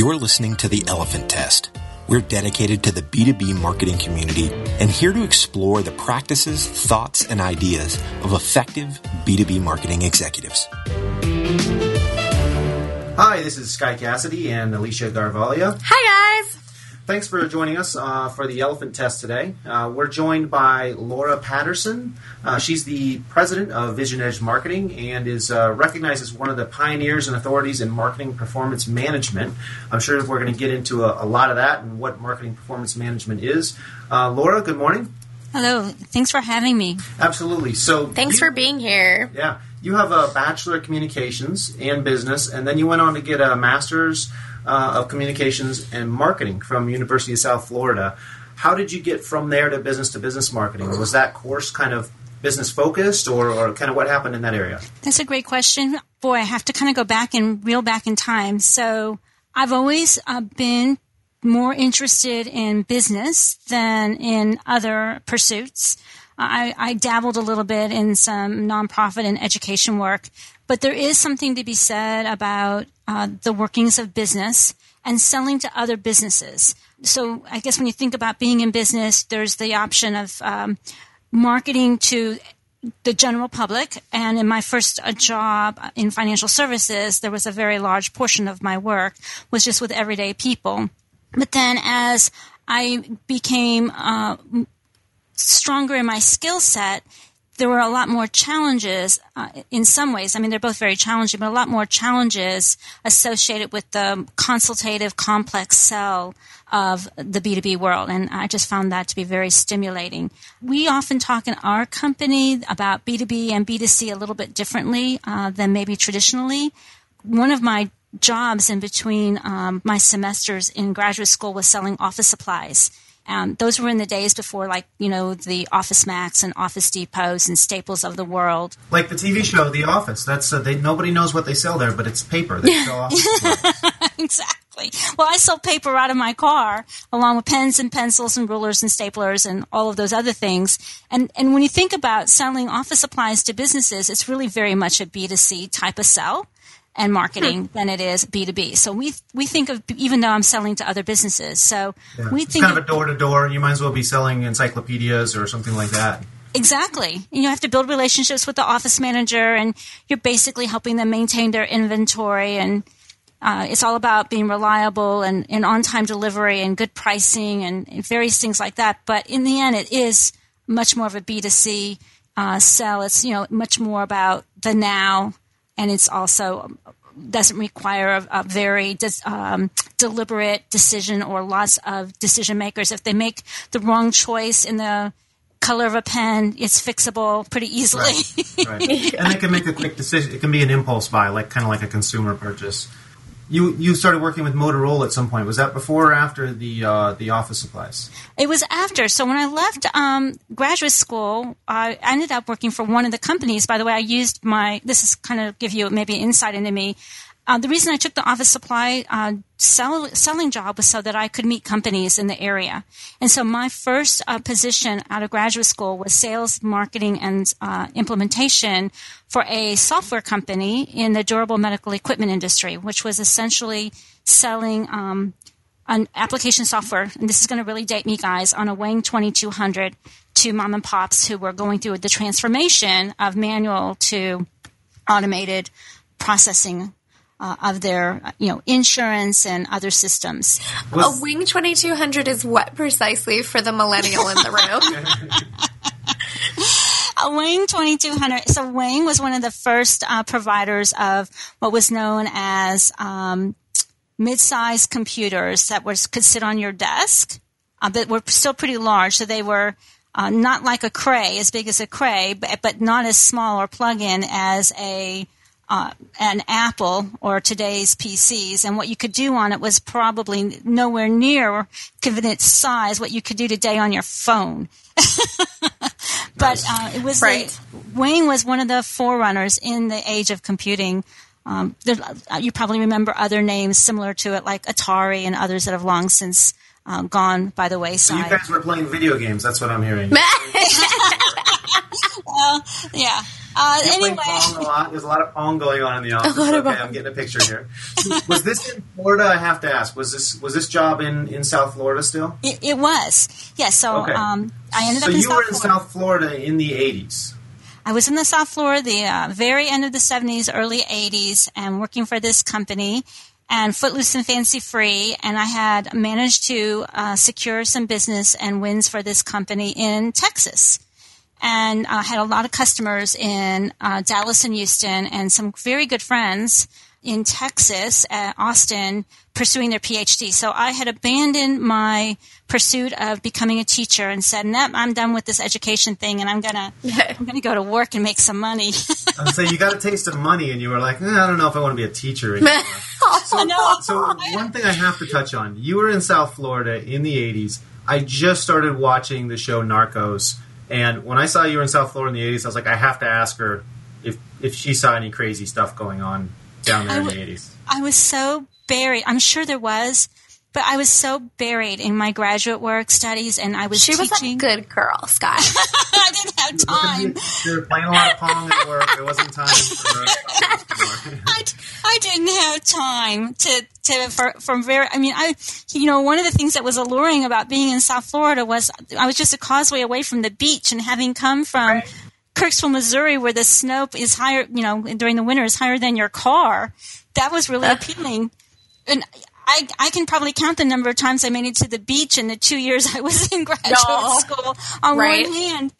You're listening to The Elephant Test. We're dedicated to the B2B marketing community and here to explore the practices, thoughts, and ideas of effective B2B marketing executives. Hi, this is Sky Cassidy and Alicia Garvalia. Hi, guys. Thanks for joining us uh, for the Elephant Test today. Uh, we're joined by Laura Patterson. Uh, she's the president of VisionEdge Marketing and is uh, recognized as one of the pioneers and authorities in marketing performance management. I'm sure we're going to get into a, a, lot of that and what marketing performance management is. Uh, Laura, good morning. Hello. Thanks for having me. Absolutely. So, thanks you, for being here. Yeah, you have a bachelor of communications and business, and then you went on to get a master's uh, of Communications and Marketing from University of South Florida. How did you get from there to business to business marketing? Was that course kind of business focused, or, or kind of what happened in that area? That's a great question. Boy, I have to kind of go back and reel back in time. So I've always uh, been more interested in business than in other pursuits. I, I, dabbled a little bit in some nonprofit and education work, but there is something to be said about uh, the workings of business and selling to other businesses. So I guess when you think about being in business, there's the option of um, marketing to the general public. And in my first uh, job in financial services, there was a very large portion of my work was just with everyday people. But then as I became uh, stronger in my skill set, there were a lot more challenges uh, in some ways. I mean, they're both very challenging, but a lot more challenges associated with the consultative, complex sell of the B2B world. And I just found that to be very stimulating. We often talk in our company about B2B and B2C a little bit differently uh, than maybe traditionally. One of my jobs in between um, my semesters in graduate school was selling office supplies. Um, those were in the days before, like you know, the Office Max and Office Depots and Staples of the world. Like the TV show The Office. That's uh, they, nobody knows what they sell there, but it's paper. They sell exactly. Well, I sell paper out of my car, along with pens and pencils and rulers and staplers and all of those other things. And and when you think about selling office supplies to businesses, it's really very much a B two C type of sell and marketing hmm. than it is B2B. So we we think of even though I'm selling to other businesses. So yeah. we it's think kind of a door to door. You might as well be selling encyclopedias or something like that. Exactly. You have to build relationships with the office manager and you're basically helping them maintain their inventory and uh, it's all about being reliable and, and on-time delivery and good pricing and, and, various things like that. But in the end, it is much more of a B2C uh, sell. It's, you know, much more about the now and it's also doesn't require a, a very um, deliberate decision or lots of decision makers. If they make the wrong choice in the color of a pen, it's fixable pretty easily. Right. right. and they can make a quick decision. It can be an impulse buy, like kind of like a consumer purchase. You you started working with Motorola at some point. Was that before or after the uh, the office supplies? It was after. So when I left um, graduate school, I ended up working for one of the companies. By the way, I used my. This is kind of give you maybe insight into me. Uh, the reason I took the office supply uh, sell, selling job was so that I could meet companies in the area. And so my first uh, position out of graduate school was sales, marketing, and uh, implementation for a software company in the durable medical equipment industry, which was essentially selling um, an application software. And this is going to really date me, guys, on a Wang 2200 to mom and pops who were going through the transformation of manual to automated processing uh, of their you know insurance and other systems. a Wang 2200 is what precisely for the millennial in the room? a Wang 2200. So Wang was one of the first uh, providers of what was known as um, mid-sized computers that was could sit on your desk, uh, but were still pretty large. So they were uh, not like a Cray, as big as a Cray, but, but not as small or plug-in as a uh, an Apple or today's PCs, and what you could do on it was probably nowhere near, given its size, what you could do today on your phone. but uh, it was right. the, Wang was one of the forerunners in the age of computing. Um, there, uh, you probably remember other names similar to it, like Atari and others that have long since uh, gone by the wayside. So you guys were playing video games. That's what I'm hearing. well, yeah. Uh, anyway, a lot. There's a lot of Pong going on in the office. okay, Pong. I'm getting a picture here. was this in Florida? I have to ask. Was this was this job in, in South Florida still? it, it was. Yeah, so Okay. um, I ended So up in you South were in Florida. South Florida in the 80s. I was in the South Florida, the uh, very end of the 70s, early 80s, and working for this company and Footloose and Fancy Free. And I had managed to uh, secure some business and wins for this company in Texas. And I had a lot of customers in uh, Dallas and Houston and some very good friends in Texas, at Austin, pursuing their PhD. So I had abandoned my pursuit of becoming a teacher and said, "Nope, I'm done with this education thing, and I'm gonna I'm gonna go to work and make some money." So you got a taste of money, and you were like, eh, I don't know if I want to be a teacher anymore. so, no. so one thing I have to touch on: you were in South Florida in the '80s. I just started watching the show Narcos, and when I saw you in South Florida in the '80s, I was like, I have to ask her if if she saw any crazy stuff going on down there I in the w- '80s. I was so buried. I'm sure there was, but I was so buried in my graduate work studies, and I was She was a good girl, Scott. I didn't have time. You were playing a lot of Pong at work. It wasn't time for. I, I didn't have time to, to for, from very I mean I you know one of the things that was alluring about being in South Florida was I was just a causeway away from the beach and having come from Kirksville, Missouri, where the snow is higher, you know, during the winter is higher than your car. That was really appealing. And I, I can probably count the number of times I made it to the beach in the two years I was in graduate No. school on Right. one hand.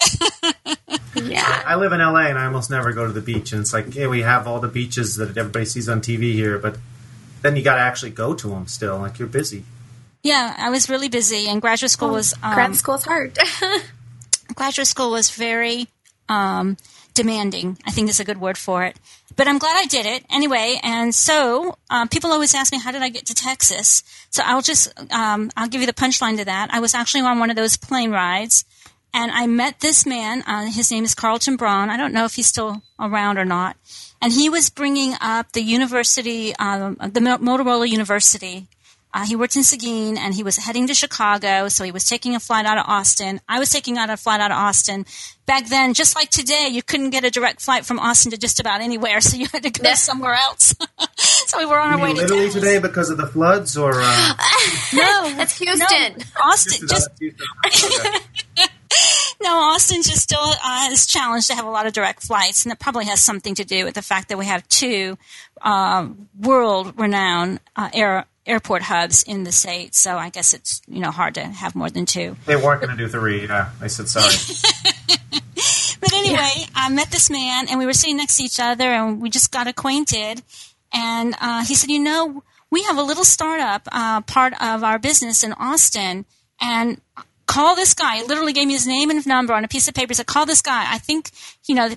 yeah. I live in LA and I almost never go to the beach. And it's like, yeah, we have all the beaches that everybody sees on TV here, but then you got to actually go to them still. Like you're busy. Yeah, I was really busy, and graduate school was um, Grad school's hard. graduate school was very um, demanding. I think is a good word for it. But I'm glad I did it anyway. And so um, people always ask me, how did I get to Texas? So I'll just um, I'll give you the punchline to that. I was actually on one of those plane rides, and I met this man. Uh, his name is Carlton Braun. I don't know if he's still around or not. And he was bringing up the university, um, the Motorola University uh, he worked in Seguin and he was heading to Chicago, so he was taking a flight out of Austin. I was taking out a flight out of Austin. Back then, just like today, you couldn't get a direct flight from Austin to just about anywhere, so you had to go Yeah. somewhere else. so we were on You our way mean to literally Dallas. today because of the floods or? Uh, No, That's Houston. No, Austin just no, Austin just still uh, is challenged to have a lot of direct flights, and that probably has something to do with the fact that we have two um, world-renowned uh, air, airport hubs in the state. So I guess it's you know hard to have more than two. they weren't going to do three. Yeah, I said sorry. But anyway, I met this man, and we were sitting next to each other, and we just got acquainted. And uh, he said, "You know, we have a little startup uh, part of our business in Austin, and call this guy." He literally gave me his name and number on a piece of paper. He said, "Call this guy. I think, you know,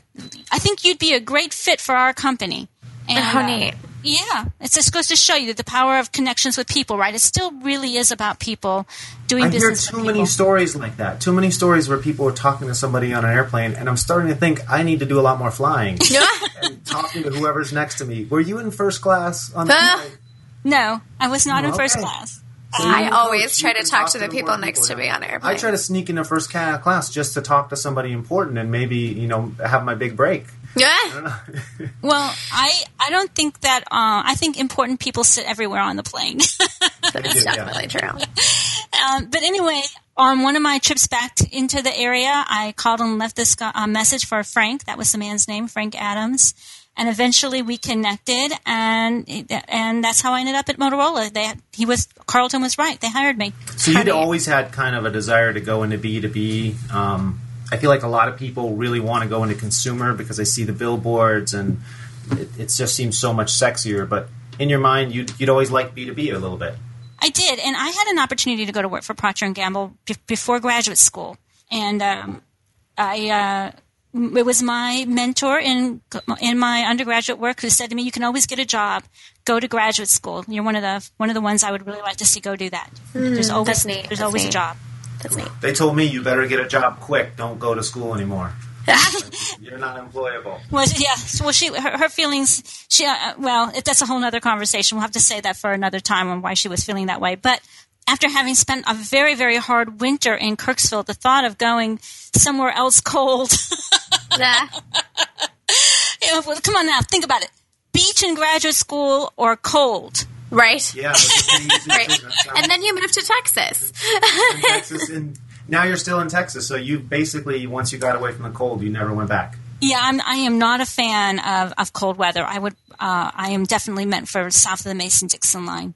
I think you'd be a great fit for our company." And, How uh, neat. Yeah, it just goes to show you that the power of connections with people, right? It still really is about people doing I hear business. too with many stories like that. Too many stories where people are talking to somebody on an airplane, and I'm starting to think I need to do a lot more flying and talking to whoever's next to me. Were you in first class on the Huh? flight? No, I was not in first okay. class. So I always try to can talk to the people next to me on airplane. I try to sneak into first class just to talk to somebody important and maybe you know have my big break. Yeah. Well, I I don't think that. Uh, I think important people sit everywhere on the plane. That's do, yeah. definitely true. um, but anyway, on one of my trips back to, into the area, I called and left this uh, message for Frank. That was the man's name, Frank Adams. And eventually we connected, and and that's how I ended up at Motorola. They he was Carlton was right. They hired me. So you'd Honey. always had kind of a desire to go into B two B. I feel like a lot of people really want to go into consumer because they see the billboards and it, it just seems so much sexier. But in your mind, you'd, you'd always like B two B a little bit. I did, and I had an opportunity to go to work for Procter and Gamble be- before graduate school, and um, I. Uh, it was my mentor in in my undergraduate work who said to me, "You can always get a job. Go to graduate school. You're one of the one of the ones I would really like to see go do that. there's always there's That's always a job. That's neat. They told me you better get a job quick. Don't go to school anymore. You're not employable. Well, yeah. Well, she her, her feelings. She uh, well, it, that's a whole other conversation. We'll have to say that for another time on why she was feeling that way. But after having spent a very very hard winter in Kirksville, the thought of going somewhere else cold Yeah. well, come on now, think about it. Beach in graduate school or cold? Right. Yeah. that's a pretty easy Right. And then you moved to Texas. in Texas, and now you're still in Texas. So you basically, once you got away from the cold, you never went back. Yeah, I'm, I am not a fan of, of cold weather. I would, uh, I am definitely meant for south of the Mason Dixon line.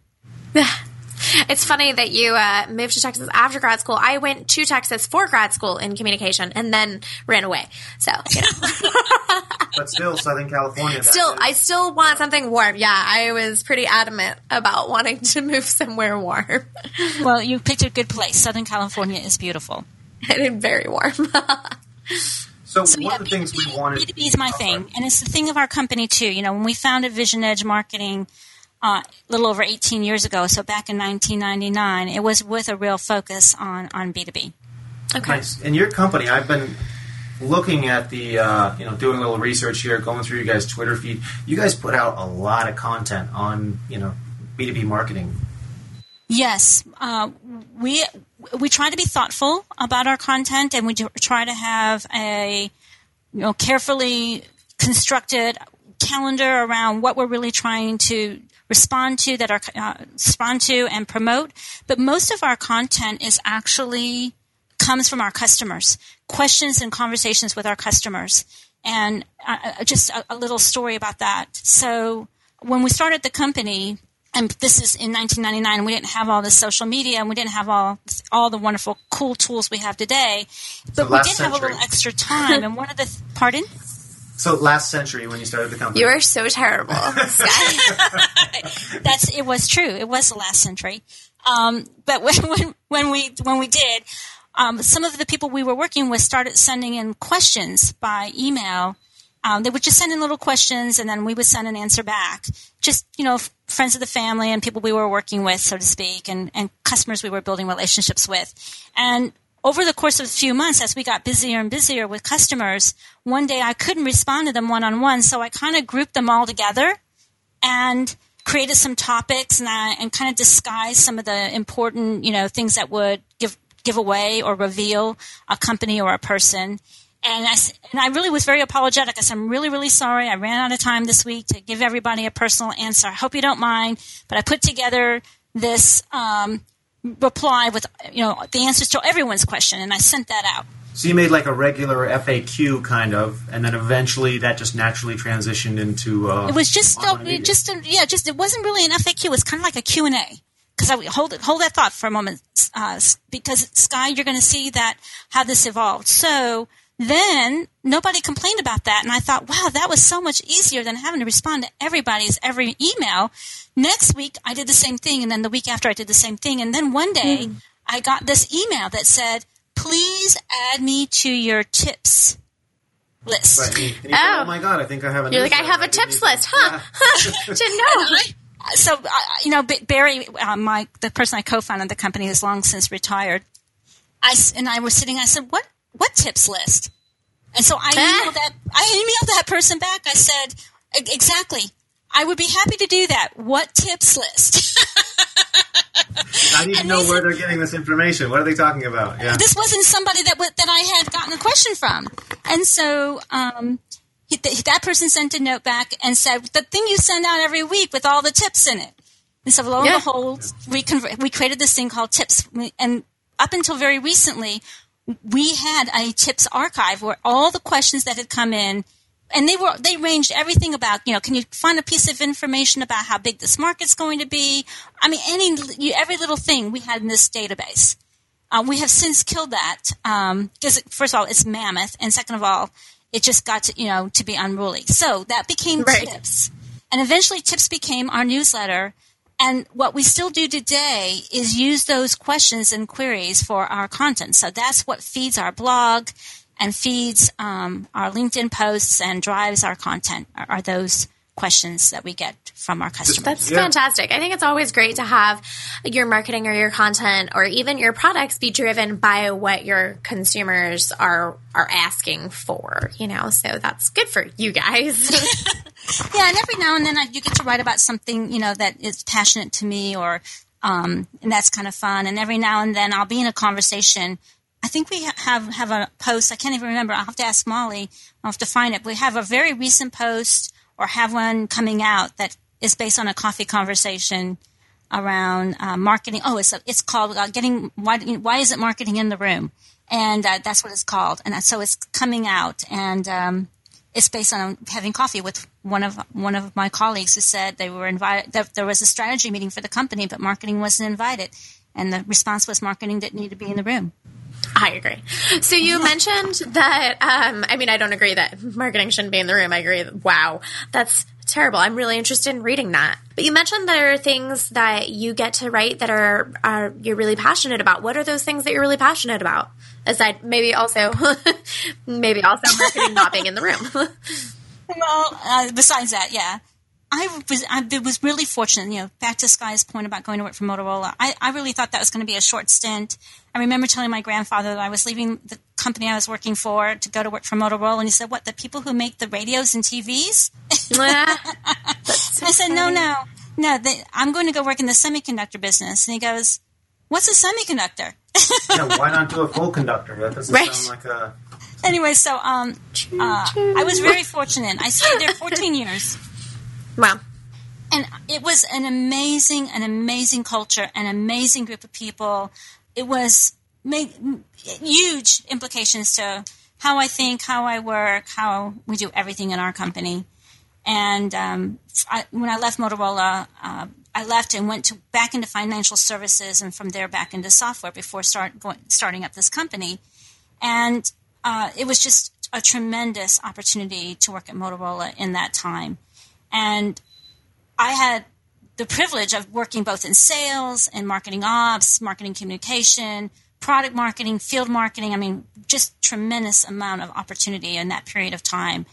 It's funny that you uh, moved to Texas after grad school. I went to Texas for grad school in communication and then ran away. So, you know, But still, Southern California. still, is- I still want something warm. Yeah, I was pretty adamant about wanting to move somewhere warm Well, you picked a good place. Southern California is beautiful. and very warm. So, So one yeah, of the things we B2B wanted. B2B is my Oh, thing, sorry. and it's the thing of our company too. You know, when we founded VisionEdge Marketing a little over 18 years ago, so back in 1999, it was with a real focus on on B2B. okay. Nice. In your company, I've been looking at the, uh, you know, doing a little research here, going through you guys' Twitter feed. You guys put out a lot of content on, you know, B2B marketing. Yes, uh, we we try to be thoughtful about our content, and we try to have a you know carefully constructed calendar around what we're really trying to respond to that are uh, respond to and promote. But most of our content is actually comes from our customers, questions and conversations with our customers. And uh, uh, just a, a little story about that. So when we started the company, and this is in 1999, we didn't have all this social media, and we didn't have all all the wonderful, cool tools we have today. But we did have a little extra time. and one of the pardon. So, last century when you started the company. You are so terrible, That's it was true. It was the last century. Um, but when, when when we when we did, um, some of the people we were working with started sending in questions by email. Um, they would just send in little questions, and then we would send an answer back. Just you know, f- friends of the family and people we were working with, so to speak, and and customers we were building relationships with. And over the course of a few months, as we got busier and busier with customers, one day I couldn't respond to them one on one, so I kind of grouped them all together and created some topics and, and kind of disguised some of the important, you know, things that would give give away or reveal a company or a person. And I, and I really was very apologetic. I said, I'm really, really sorry. I ran out of time this week to give everybody a personal answer. I hope you don't mind. But I put together this um, reply with, you know, the answers to everyone's question, and I sent that out. So you made like a regular FAQ kind of, and then eventually that just naturally transitioned into. Uh, It was just, just a, yeah, just it wasn't really an FAQ. It was kind of like a Q and A. Because I hold it, hold that thought for a moment, uh, because Sky, you're going to see that how this evolved. So then nobody complained about that, and I thought, wow, that was so much easier than having to respond to everybody's every email. Next week, I did the same thing, and then the week after, I did the same thing, and then one day, I got this email that said, "Please add me to your tips list." Right. And you, and you thought, Oh. oh my god, I think I have a. You're like, I have a tips list, huh? Didn't know. so uh, you know Barry, uh, my the person I co-founded the company has long since retired. I s- and I was sitting. I said, "What what tips list?" And so I emailed that I emailed that person back. I said, "E- "Exactly. I would be happy to do that. What tips list?" I need to And know where they're getting this information. What are they talking about? Yeah. this wasn't somebody that w- that I had gotten a question from, and so um, he, th- that person sent a note back and said, "The thing you send out every week with all the tips in it." And so, lo and Yeah. behold, we conver- we created this thing called Tips, and up until very recently, we had a tips archive where all the questions that had come in. And they were they ranged everything about you know can you find a piece of information about how big this market's going to be? I mean any you- every little thing we had in this database. Uh, we have since killed that because first of all, it's mammoth, and second of all, it just got to you know to be unruly. So that became Right. Tips, and eventually Tips became our newsletter. And what we still do today is use those questions and queries for our content. So that's what feeds our blog and feeds um, our LinkedIn posts and drives our content. Are, are those questions that we get from our customers? That's Yeah. fantastic. I think it's always great to have your marketing or your content or even your products be driven by what your consumers are are asking for, you know. So that's good for you guys. Yeah, and every now and then I, you get to write about something you know that is passionate to me, or um, and that's kind of fun. And every now and then I'll be in a conversation I think we have have a post. I can't even remember. I'll have to ask Molly. I'll have to find it. We have a very recent post, or have one coming out that is based on a coffee conversation around uh, marketing. Oh, it's it's called uh, getting why why is it marketing in the room, and uh, that's what it's called. And so it's coming out, and um, it's based on having coffee with one of one of my colleagues who said they were invited. That there was a strategy meeting for the company, but marketing wasn't invited, and the response was marketing didn't need to be in the room. I agree. So you mentioned that. Um, I mean, I don't agree that marketing shouldn't be in the room. I agree. That, wow, that's terrible. I'm really interested in reading that. But you mentioned there are things that you get to write that are are you're really passionate about. What are those things that you're really passionate about? Aside, maybe also, maybe also marketing not being in the room. well, uh, besides that, yeah. I was I was really fortunate. You know, back to Sky's point about going to work for Motorola. I, I really thought that was going to be a short stint. I remember telling my grandfather that I was leaving the company I was working for to go to work for Motorola, and he said, "What? The people who make the radios and TVs?" I said, "No, no, no. They, I'm going to go work in the semiconductor business." And he goes, "What's a semiconductor?" yeah, why not do a full conductor? That doesn't right. sound like a. Anyway, so um, uh, I was very fortunate. I stayed there 14 years. Wow. And it was an amazing, an amazing culture, an amazing group of people. It was made huge implications to how I think, how I work, how we do everything in our company. And um, I, when I left Motorola, uh, I left and went to back into financial services, and from there back into software before start going, starting up this company. And uh, it was just a tremendous opportunity to work at Motorola in that time. And I had the privilege of working both in sales and marketing ops, marketing communication, product marketing, field marketing. I mean, just tremendous amount of opportunity in that period of time.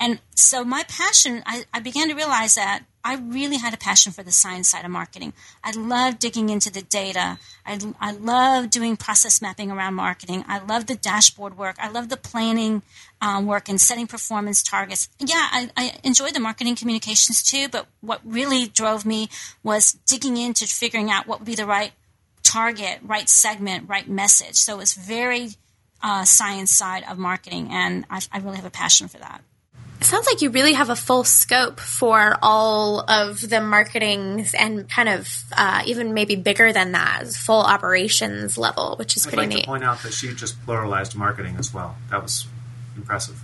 And so my passion, I, I, began to realize that I really had a passion for the science side of marketing. I love digging into the data. I, I love doing process mapping around marketing. I love the dashboard work. I love the planning um, work and setting performance targets. Yeah, I, I enjoy the marketing communications too, but what really drove me was digging into figuring out what would be the right target, right segment, right message. So it's very uh, science side of marketing, and I, I really have a passion for that. It sounds like you really have a full scope for all of the marketing and kind of uh, even maybe bigger than that, full operations level, which is I'd pretty like neat. To point out that she just pluralized marketing as well. That was impressive.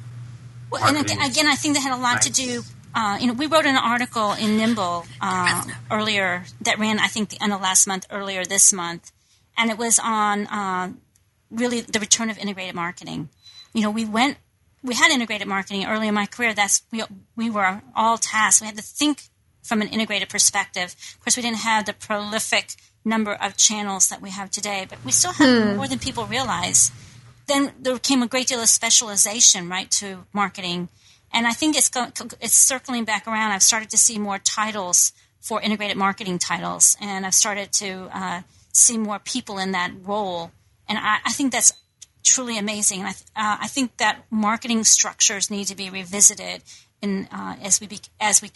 Well, and again, I think that had a lot nice. to do. Uh, you know, we wrote an article in Nimble uh, earlier that ran, I think, the end of last month, earlier this month, and it was on uh, really the return of integrated marketing. You know, we went we had integrated marketing early in my career. That's we we were all tasked. We had to think from an integrated perspective. Of course, we didn't have the prolific number of channels that we have today, but we still have hmm. more than people realize. Then there came a great deal of specialization, right, to marketing, and I think it's it's circling back around. I've started to see more titles for integrated marketing titles, and I've started to uh, see more people in that role, and I, I think that's truly amazing. And I, uh, I think that marketing structures need to be revisited in, uh, as we be- as we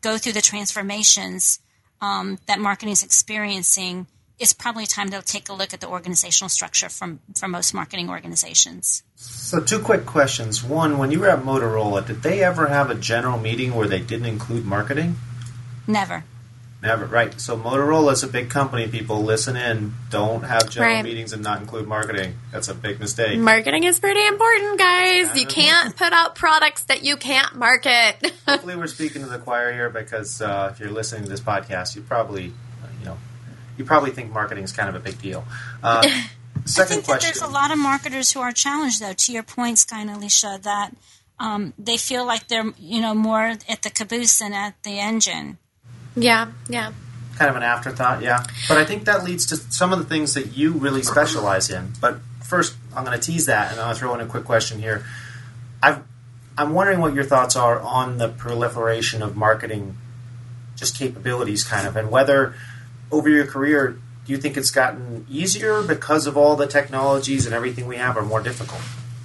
go through the transformations um, that marketing is experiencing. It's probably time to take a look at the organizational structure from for most marketing organizations. So, two quick questions. One, when you were at Motorola, did they ever have a general meeting where they didn't include marketing? Never. Never right. So Motorola is a big company. People listen in. Don't have general right. meetings and not include marketing. That's a big mistake. Marketing is pretty important, guys. Yeah. You can't put out products that you can't market. Hopefully, we're speaking to the choir here because uh, if you're listening to this podcast, you probably, you probably think marketing is kind of a big deal. Uh, second I think question. that there's a lot of marketers who are challenged, though. To your point, Sky and Alicia, that um, they feel like they're you know more at the caboose than at the engine. Yeah, yeah. Kind of an afterthought, yeah. But I think that leads to some of the things that you really specialize in. But first, I'm going to tease that, and I'll throw in a quick question here. I've, I'm wondering what your thoughts are on the proliferation of marketing, just capabilities, kind of, and whether over your career, do you think it's gotten easier because of all the technologies and everything we have, or more difficult?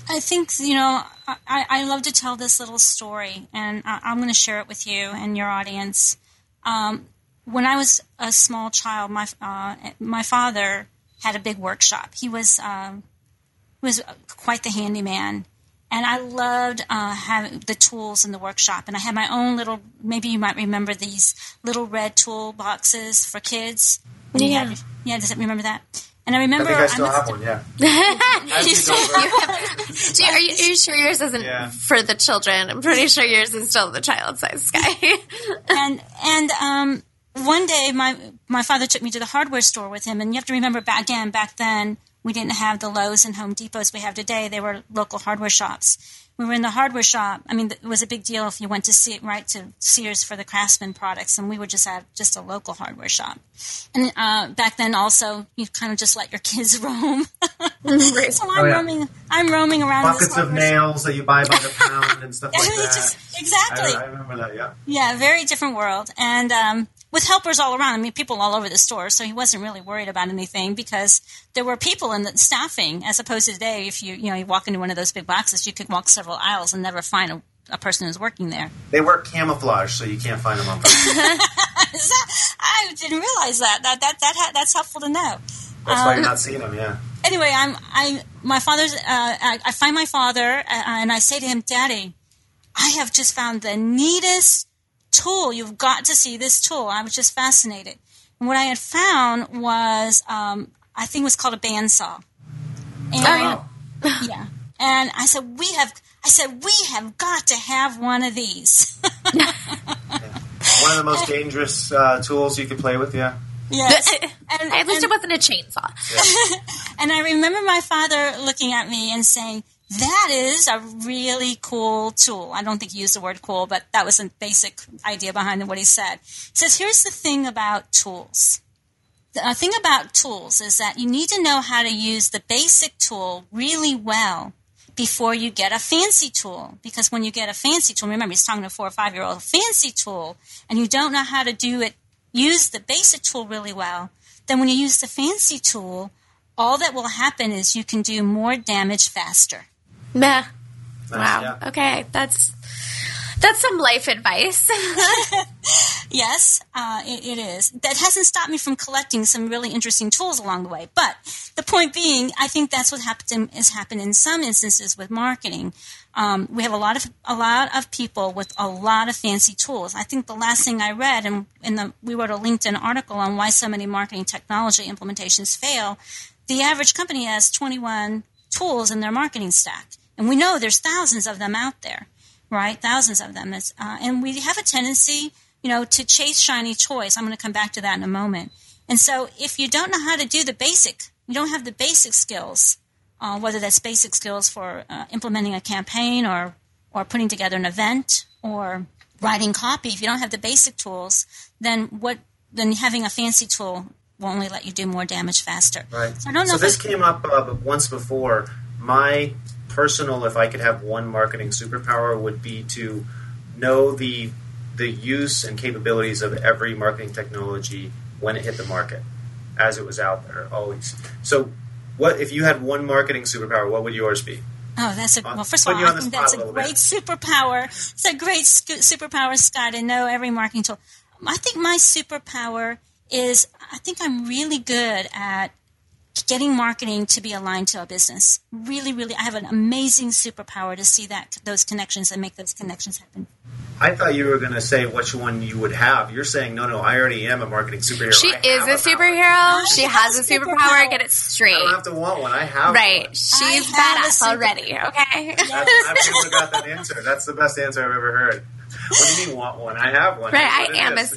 I think you know I, I love to tell this little story, and I, am going to share it with you and your audience. Um, when I was a small child, my uh, my father had a big workshop. He was um, was quite the handyman. And I loved uh, having the tools in the workshop. And I had my own little, maybe you might remember these little red tool boxes for kids. Yeah. Had, yeah, does it remember that? And I remember. I think I still must- have one. Yeah. You still- have- you- are, you, are you sure yours isn't Yeah. for the children? I'm pretty sure yours is still the child size sky. and and um, one day my my father took me to the hardware store with him, and you have to remember back again back then we didn't have the Lowe's and Home Depots we have today. They were local hardware shops. We were in the hardware shop. I mean, it was a big deal if you went to see right to Sears for the Craftsman products, and we would just have just a local hardware shop. And uh, back then, also, you kind of just let your kids roam. so I'm Oh, yeah. roaming. I'm roaming around. this Buckets of hardware store. nails that you buy by the pound and stuff like Just- that. exactly. I, I remember that. Yeah. Yeah, very different world. And um, with helpers all around, I mean, people all over the store, so he wasn't really worried about anything because there were people in the staffing, as opposed to today, if you, you know, you walk into one of those big boxes, you could walk several aisles and never find a, a person who's working there. They wear camouflage, so you can't find them on purpose. That- I didn't realize that. That, that, that ha- That's helpful to know. That's why you're not seeing them. Yeah. anyway, I'm I my father's. Uh, I, I find my father uh, and I say to him, "Daddy, I have just found the neatest tool. You've got to see this tool." I was just fascinated. And what I had found was, um, I think it was called a bandsaw. And, Wow. Yeah, and I said, "We have." I said, "We have got to have one of these." One of the most dangerous uh, tools you could play with. Yeah. yes. And, At least and- it wasn't a chainsaw. And I remember my father looking at me and saying, That is a really cool tool. I don't think he used the word cool, but that was a basic idea behind what he said. He says, Here's the thing about tools. The uh, thing about tools is that you need to know how to use the basic tool really well before you get a fancy tool. Because when you get a fancy tool, remember he's talking to a four or five year old, fancy tool, and you don't know how to do it, use the basic tool really well, then when you use the fancy tool, all that will happen is you can do more damage faster. Meh. Nice, Wow. yeah. Okay, that's that's some life advice. Yes, uh, it, it is. That hasn't stopped me from collecting some really interesting tools along the way. But the point being, I think that's what happened has happened in some instances with marketing. Um, we have a lot of a lot of people with a lot of fancy tools. I think the last thing I read, and in the we wrote a LinkedIn article on why so many marketing technology implementations fail. The average company has 21 tools in their marketing stack, and we know there's thousands of them out there right? Thousands of them. Uh, and we have a tendency, you know, to chase shiny toys. I'm going to come back to that in a moment. And so if you don't know how to do the basic, you don't have the basic skills, uh, whether that's basic skills for uh, implementing a campaign or, or putting together an event or writing copy, if you don't have the basic tools, then what, then having a fancy tool will only let you do more damage faster. Right. So I don't know So this came up uh, once before. My personal, if I could have one marketing superpower, would be to know the the use and capabilities of every marketing technology when it hit the market, as it was out there always. So, what if you had one marketing superpower? What would yours be? Oh, that's a well. First of all, I think that's a a great bit. superpower. It's a great sc- superpower, Scott, to know every marketing tool. I think my superpower is I think I'm really good at getting marketing to be aligned to a business. Really, really, I have an amazing superpower to see that those connections and make those connections happen. I thought you were going to say which one you would have. You're saying no, no. I already am a marketing superhero. she I is have a power. superhero. She has a a superpower. superpower. Get it straight. I don't have to want one. I have Right. one. She's have badass super- already. Okay. That's, I've never got that answer. That's the best answer I've ever heard. What do you mean want one? I have one. Right. I what it am a is.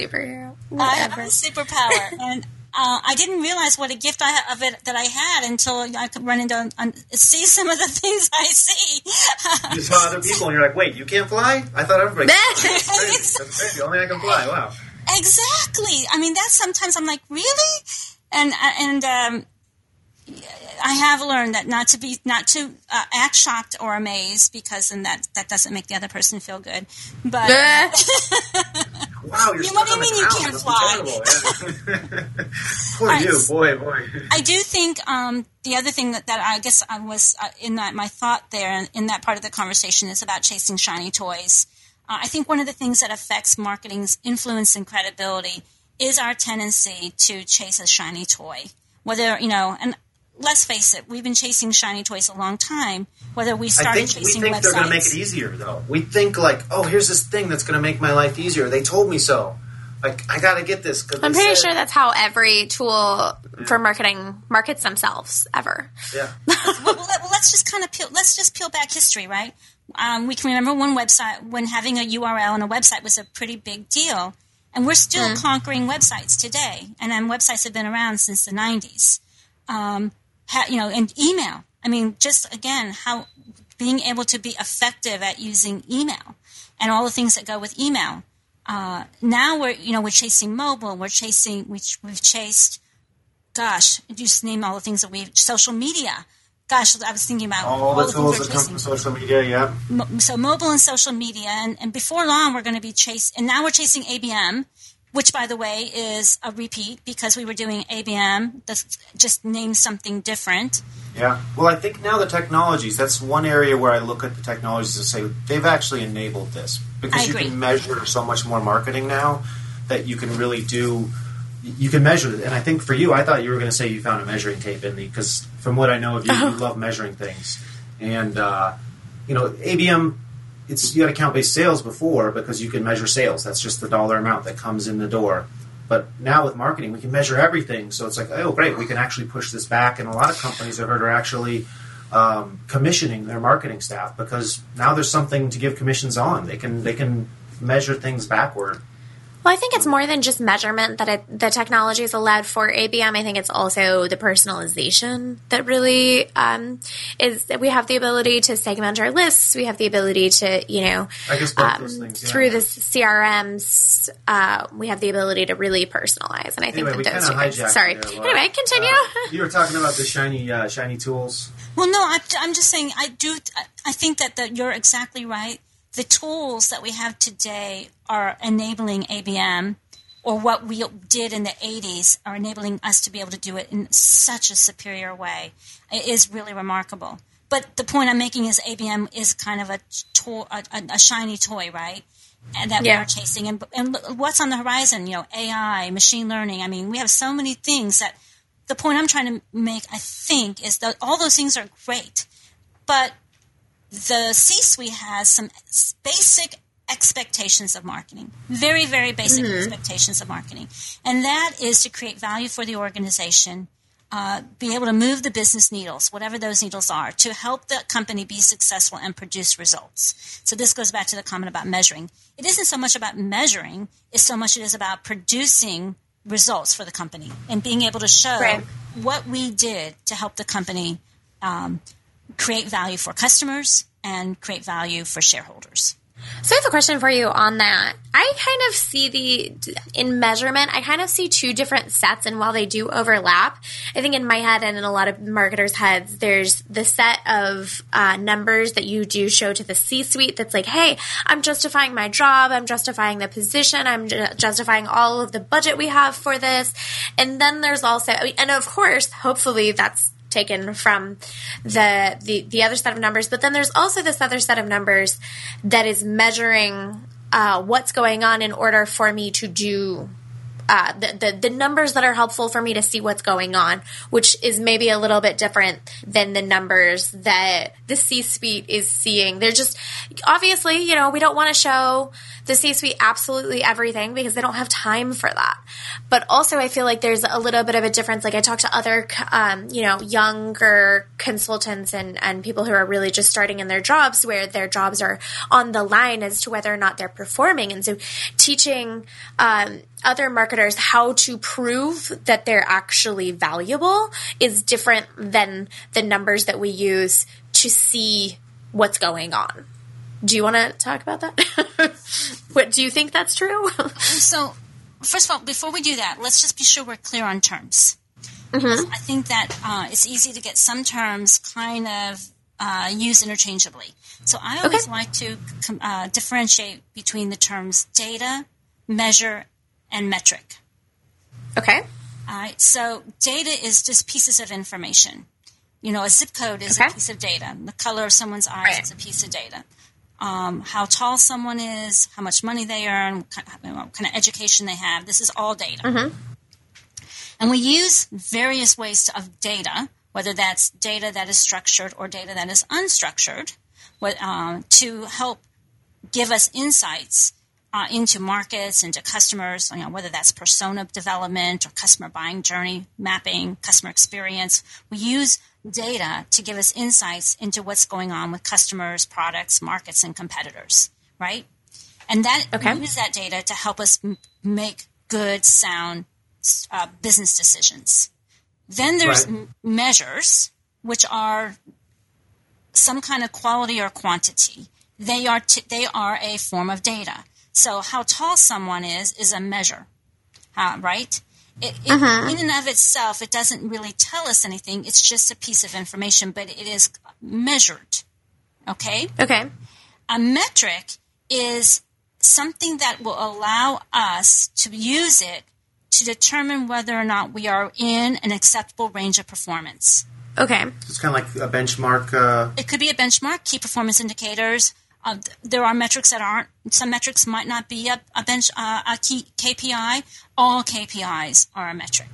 Superhero. I have a superpower, and uh, I didn't realize what a gift I of it that I had until I could run into and see some of the things I see. You saw other people and you're like, wait, you can't fly? I thought everybody could fly. That's crazy. That's crazy. Only I can fly. Wow. Exactly. I mean, that's sometimes I'm like, really? And and um, I have learned that not to be not to uh, act shocked or amazed because then that that doesn't make the other person feel good. But Wow, you're You- stuck what do you mean you can't fly? Yeah. Poor Right. you, boy, boy. I do think um, the other thing that, that I guess I was uh, in that my thought there in, in that part of the conversation is about chasing shiny toys. Uh, I think one of the things that affects marketing's influence and credibility is our tendency to chase a shiny toy. Whether you know, and let's face it, we've been chasing shiny toys a long time. Whether we I started think we chasing think websites, they're going to make it easier, though. We think like, oh, here's this thing that's going to make my life easier. They told me so. Like, I got to get this. Cause I'm pretty said- sure that's how every tool for marketing markets themselves ever. Yeah. well, well, let- well, let's just kind of peel. Let's just peel back history, right? Um, we can remember one website when having a URL on a website was a pretty big deal, and we're still conquering websites today. And then websites have been around since the '90s. Um, ha, you know, and email. I mean, just again, how being able to be effective at using email and all the things that go with email. Uh, now we're you know we're chasing mobile. We're chasing we, we've chased gosh, just name all the things that we've social media. Gosh, I was thinking about All the things tools that come from social media, yeah. Mo- so mobile and social media, and, and before long we're going to be chasing. And now we're chasing ABM, which by the way is a repeat because we were doing ABM. That's just name something different. Yeah. Well, I think now the technologies, that's one area where I look at the technologies and say they've actually enabled this. Because I you agree. can measure so much more marketing now that you can really do, you can measure it. And I think for you, I thought you were going to say you found a measuring tape in the, because from what I know of you, you love measuring things. And, uh, you know, ABM, it's you had account based sales before because you can measure sales. That's just the dollar amount that comes in the door. But now with marketing, we can measure everything. So it's like, oh, great, we can actually push this back. And a lot of companies I've heard are actually um, commissioning their marketing staff because now there's something to give commissions on. They can they can measure things backward. Well, I think it's more than just measurement that it, the technology is allowed for ABM. I think it's also the personalization that really um, is. We have the ability to segment our lists. We have the ability to, you know, I guess both um, those things. Yeah. through the CRMs, uh, we have the ability to really personalize. And I think Anyway, we that kind those of two Sorry. there, Laura. Anyway, continue. Uh, you were talking about the shiny uh, shiny tools. Well, no, I, I'm just saying. I do. I think that that you're exactly right. The tools that we have today are enabling ABM, or what we did in the '80s are enabling us to be able to do it in such a superior way. It is really remarkable. But the point I'm making is ABM is kind of a toy, a, a, a shiny toy, right? And that Yeah. we are chasing. And, and what's on the horizon? You know, AI, machine learning. I mean, we have so many things that the point I'm trying to make, I think, is that all those things are great, but the C-suite has some basic expectations of marketing, very, very basic expectations of marketing, and that is to create value for the organization, uh, be able to move the business needles, whatever those needles are, to help the company be successful and produce results. So this goes back to the comment about measuring. It isn't so much about measuring; it's so much it is about producing results for the company and being able to show Right. what we did to help the company um, create value for customers and create value for shareholders. So I have a question for you on that. I kind of see the in measurement. I kind of see two different sets, and while they do overlap, I think in my head and in a lot of marketers' heads, there's the set of uh, numbers that you do show to the C-suite. That's like, hey, I'm justifying my job. I'm justifying the position. I'm ju- justifying all of the budget we have for this. And then there's also, and of course, hopefully that's taken from the, the the other set of numbers but then there's also this other set of numbers that is measuring uh, what's going on in order for me to do uh, the, the the numbers that are helpful for me to see what's going on, which is maybe a little bit different than the numbers that the C suite is seeing. They're just obviously, you know, we don't want to show the C suite absolutely everything because they don't have time for that. But also, I feel like there's a little bit of a difference. Like I talk to other, um, you know, younger consultants and and people who are really just starting in their jobs, where their jobs are on the line as to whether or not they're performing, and so teaching. Um, other marketers how to prove that they're actually valuable is different than the numbers that we use to see what's going on. Do you want to talk about that? what do you think that's true? So, first of all, before we do that, let's just be sure we're clear on terms. I think that uh, it's easy to get some terms kind of uh, used interchangeably. So I always Okay. like to uh, differentiate between the terms data, measure, and metric. okay. All right. So data is just pieces of information. You know, a zip code is Okay. a piece of data. The color of someone's eyes Right. is a piece of data. Um, how tall someone is, how much money they earn, what kind, know, what kind of education they have. This is all data. And we use various ways to, of data whether that's data that is structured or data that is unstructured, what, um, to help give us insights uh, into markets, into customers, you know, whether that's persona development or customer buying journey mapping, customer experience. We use data to give us insights into what's going on with customers, products, markets, and competitors, right? And that okay. we use that data to help us m- make good, sound uh, business decisions. Then there's right. m- measures, which are some kind of quality or quantity. They are t- they are a form of data. So how tall someone is is a measure, uh, right? It, it, uh-huh. In and of itself, it doesn't really tell us anything. It's just a piece of information, but it is measured. Okay. Okay. A metric is something that will allow us to use it to determine whether or not we are in an acceptable range of performance. Okay. It's kind of like a benchmark. Uh... It could be a benchmark, key performance indicators. Uh, there are metrics that aren't. Some metrics might not be a, a bench uh, a key KPI. All KPIs are a metric.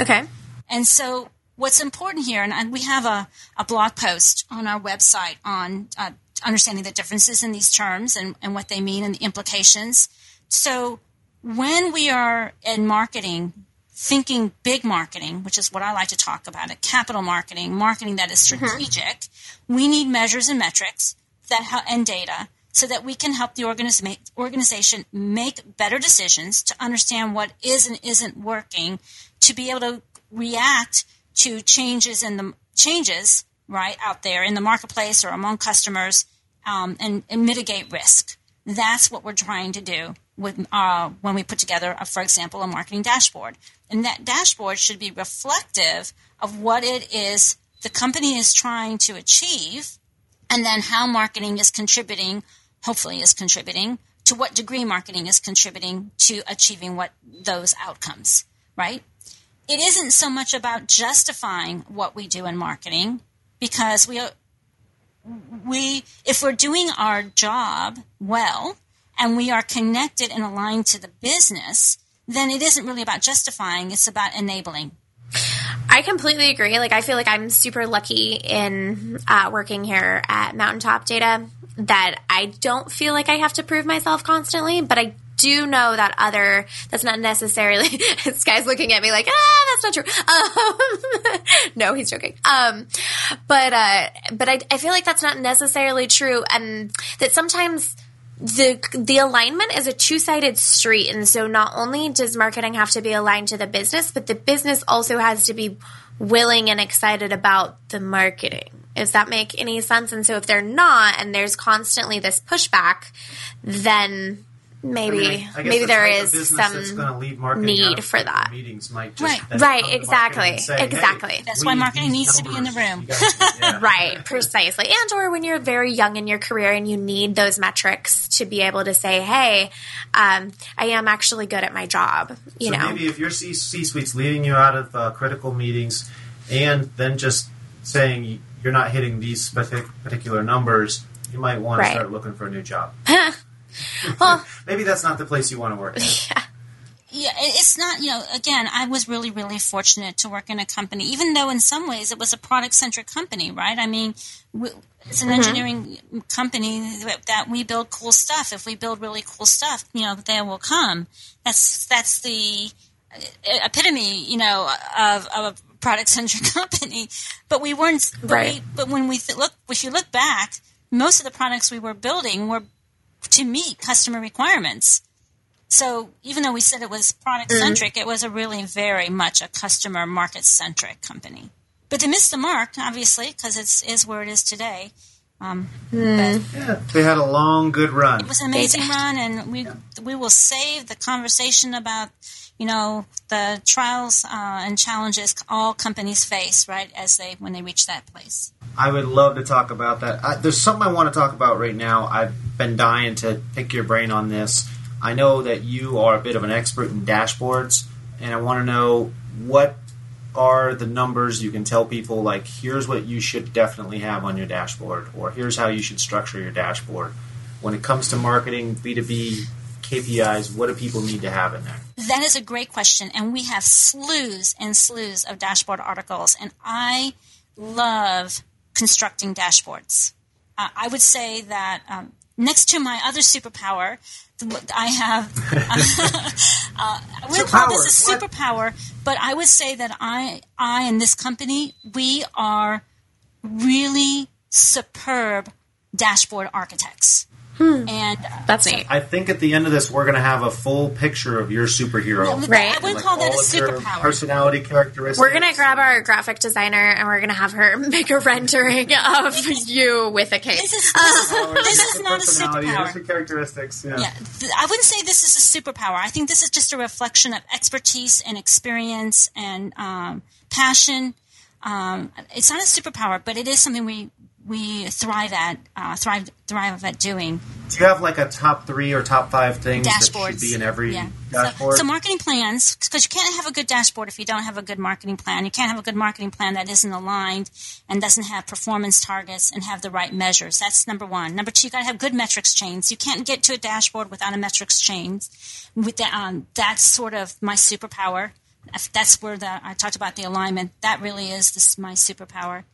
Okay. And so, what's important here, and we have a, a blog post on our website on uh, understanding the differences in these terms and, and what they mean and the implications. So, when we are in marketing, thinking big marketing, which is what I like to talk about, it capital marketing, marketing that is mm-hmm. strategic, mm-hmm. we need measures and metrics that and data so that we can help the organization make better decisions to understand what is and isn't working to be able to react to changes in the changes right out there in the marketplace or among customers um, and, and, mitigate risk. That's what we're trying to do with uh, when we put together a, for example a marketing dashboard. And that dashboard should be reflective of what it is the company is trying to achieve and then how marketing is contributing, hopefully, is contributing to what degree marketing is contributing to achieving what those outcomes, right? It isn't so much about justifying what we do in marketing because we we if we're doing our job well and we are connected and aligned to the business, then it isn't really about justifying, it's about enabling. I completely agree. Like, I feel like I'm super lucky in uh, working here at Mountaintop Data that I don't feel like I have to prove myself constantly, but I do know that other that's not necessarily this guy's looking at me like ah that's not true um, no he's joking um, but uh, but I, I feel like that's not necessarily true and that sometimes the the alignment is a two-sided street and so not only does marketing have to be aligned to the business but the business also has to be willing and excited about the marketing. Does that make any sense? And so if they're not and there's constantly this pushback then maybe I mean, I, I maybe there is some need for that. Meetings might just right, right, exactly, say, exactly. Hey, That's why marketing needs to be in the room. yeah. right, precisely. And or when you're very young in your career and you need those metrics to be able to say, "Hey, um, I am actually good at my job." You so know, maybe if your C suite's leaving you out of uh, critical meetings, and then just saying you're not hitting these particular numbers, you might want right. to start looking for a new job. well, maybe that's not the place you want to work. Yeah. Yeah, it's not, you know, again, I was really, really fortunate to work in a company, even though in some ways it was a product centric company, right? I mean, it's an mm-hmm. engineering company that we build cool stuff. If we build really cool stuff, you know, they will come. That's, that's the uh, epitome, you know, of, of a product centric company. But we weren't, but, right. we, but when we th- look, if you look back, most of the products we were building were to meet customer requirements. So even though we said it was product centric, mm-hmm. it was a really very much a customer market centric company. But they missed the mark, obviously, because it is where it is today. Um, mm. Yeah, they had a long, good run. It was an amazing run, and we yeah. we will save the conversation about you know the trials uh, and challenges all companies face right as they when they reach that place. I would love to talk about that. I, there's something I want to talk about right now. I've been dying to pick your brain on this. I know that you are a bit of an expert in dashboards, and I want to know what are the numbers you can tell people like here's what you should definitely have on your dashboard or here's how you should structure your dashboard when it comes to marketing b2b KPIs, what do people need to have in there? that is a great question, and we have slews and slews of dashboard articles, and I love constructing dashboards. Uh, I would say that um, next to my other superpower, I have. uh, I wouldn't call this a superpower, but I would say that I, I and this company, we are really superb dashboard architects. Hmm. And that's neat. I think at the end of this, we're going to have a full picture of your superhero. right. I would like call that a superpower. Personality characteristics. We're going to grab our graphic designer and we're going to have her make a rendering of you with a cape. This is, this is, this is not a superpower. Here's characteristics. Yeah. yeah. I wouldn't say this is a superpower. I think this is just a reflection of expertise and experience and um, passion. Um, it's not a superpower, but it is something we we thrive at uh, thrive thrive at doing. Do you have like a top three or top five things Dashboards. that should be in every yeah. dashboard? So, so marketing plans, because you can't have a good dashboard if you don't have a good marketing plan. You can't have a good marketing plan that isn't aligned and doesn't have performance targets and have the right measures. That's number one. Number two, you got to have good metrics chains. You can't get to a dashboard without a metrics chain. With the, um, that's sort of my superpower. That's where the, I talked about the alignment. That really is this, my superpower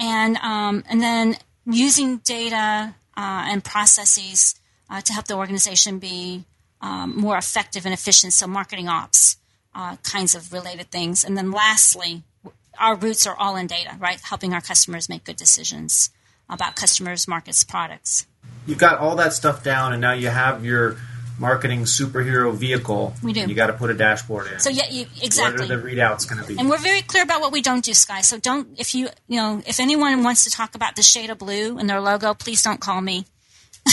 and um, and then using data uh, and processes uh, to help the organization be um, more effective and efficient. So marketing ops uh, kinds of related things, and then lastly, our roots are all in data, right? Helping our customers make good decisions about customers, markets, products. You've got all that stuff down, and now you have your marketing superhero vehicle. We do. You got to put a dashboard in. So yeah, you, exactly. What are the readouts going to be? And we're very clear about what we don't do, Sky. So don't if you you know if anyone wants to talk about the shade of blue in their logo, please don't call me.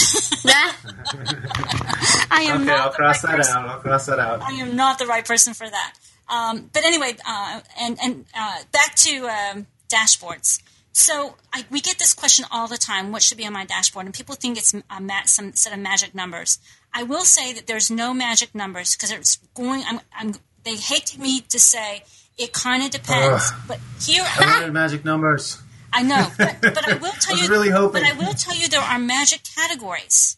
I am okay, not I'll cross right that person. out. I'll cross that out. I am not the right person for that. Um, but anyway, uh, and and uh, back to um, dashboards. So I, we get this question all the time: What should be on my dashboard? And people think it's a ma- some set of magic numbers. I will say that there's no magic numbers because it's going. I'm, I'm, they hate me to say it kind of depends, Ugh. but here I magic numbers. I know, but, but I will tell I you. really hoping. But I will tell you there are magic categories.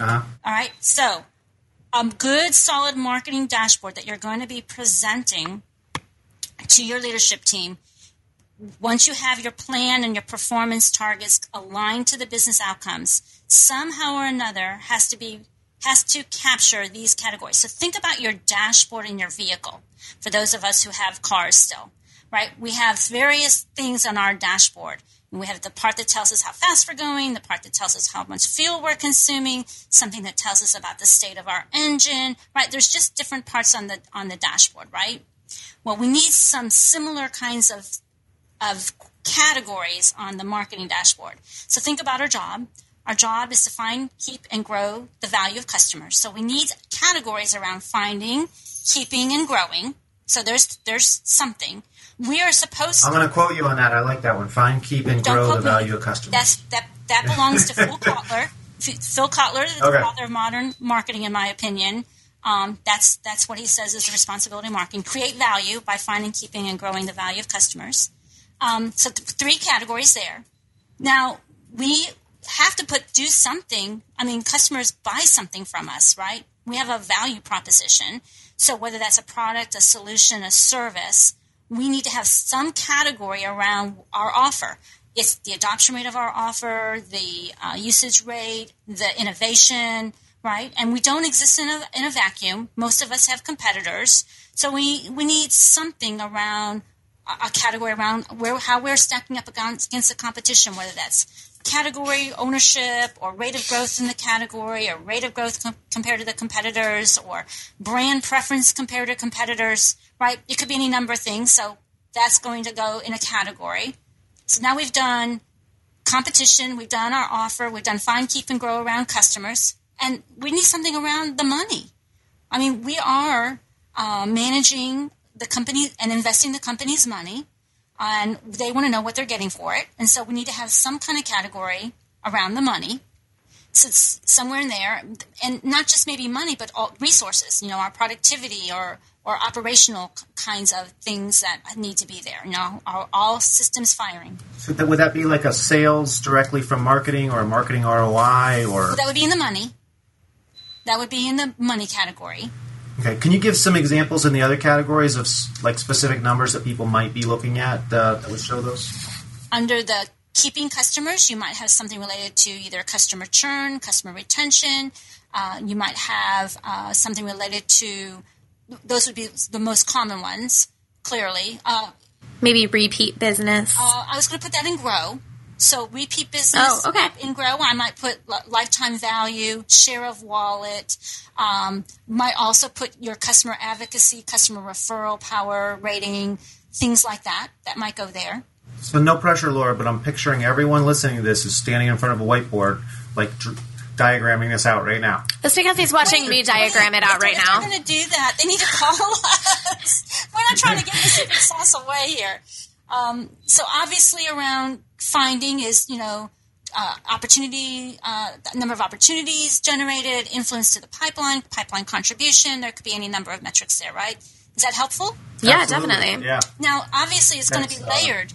Uh-huh. All right, so a good, solid marketing dashboard that you're going to be presenting to your leadership team. Once you have your plan and your performance targets aligned to the business outcomes, somehow or another has to be has to capture these categories. So think about your dashboard in your vehicle. For those of us who have cars still, right? We have various things on our dashboard. We have the part that tells us how fast we're going, the part that tells us how much fuel we're consuming, something that tells us about the state of our engine, right? There's just different parts on the on the dashboard, right? Well, we need some similar kinds of of categories on the marketing dashboard. So think about our job. Our job is to find, keep, and grow the value of customers. So we need categories around finding, keeping, and growing. So there's there's something. We are supposed to I'm going to quote you on that. I like that one. Find, keep, and grow the me. value of customers. That's that that belongs to Phil Kotler. Phil Kotler is Okay. the father of modern marketing, in my opinion. Um, that's that's what he says is the responsibility of marketing: create value by finding, keeping, and growing the value of customers. Um, so th- three categories there. Now we have to put do something. I mean, customers buy something from us, right? We have a value proposition. So whether that's a product, a solution, a service, we need to have some category around our offer. It's the adoption rate of our offer, the uh, usage rate, the innovation, right? And we don't exist in a, in a vacuum. Most of us have competitors. So we, we need something around a category around where how we're stacking up against the competition, whether that's category ownership or rate of growth in the category or rate of growth com- compared to the competitors or brand preference compared to competitors, right? It could be any number of things. So that's going to go in a category. So now we've done competition, we've done our offer, we've done find, keep, and grow around customers, and we need something around the money. I mean, we are uh, managing the company and investing the company's money, and they want to know what they're getting for it. And so we need to have some kind of category around the money. So it's somewhere in there, and not just maybe money, but all resources. You know, our productivity or or operational kinds of things that need to be there. You know, are all systems firing. So that, would that be like a sales directly from marketing or a marketing ROI or? Well, that would be in the money. That would be in the money category. Okay, can you give some examples in the other categories of like specific numbers that people might be looking at uh, that would show those? Under the keeping customers, you might have something related to either customer churn, customer retention. Uh, you might have uh, something related to those would be the most common ones. Clearly, uh, Maybe repeat business. uh, I was going to put that in grow. So repeat business. Oh, okay. In grow, I might put lifetime value, share of wallet. Um, might also put your customer advocacy, customer referral power rating, things like that. That might go there. So no pressure, Laura, but I'm picturing everyone listening to this is standing in front of a whiteboard, like dr- diagramming this out right now. That's because he's watching me diagram it out right they're- now. If they're going to do that, they need to call us. We're not trying to get this secret sauce away here. Um, so obviously, around finding is you know uh, opportunity, uh, number of opportunities generated, influence to the pipeline, pipeline contribution. There could be any number of metrics there, right? Is that helpful? Yeah, Absolutely. definitely. Yeah. Now, obviously, it's going to be uh, layered.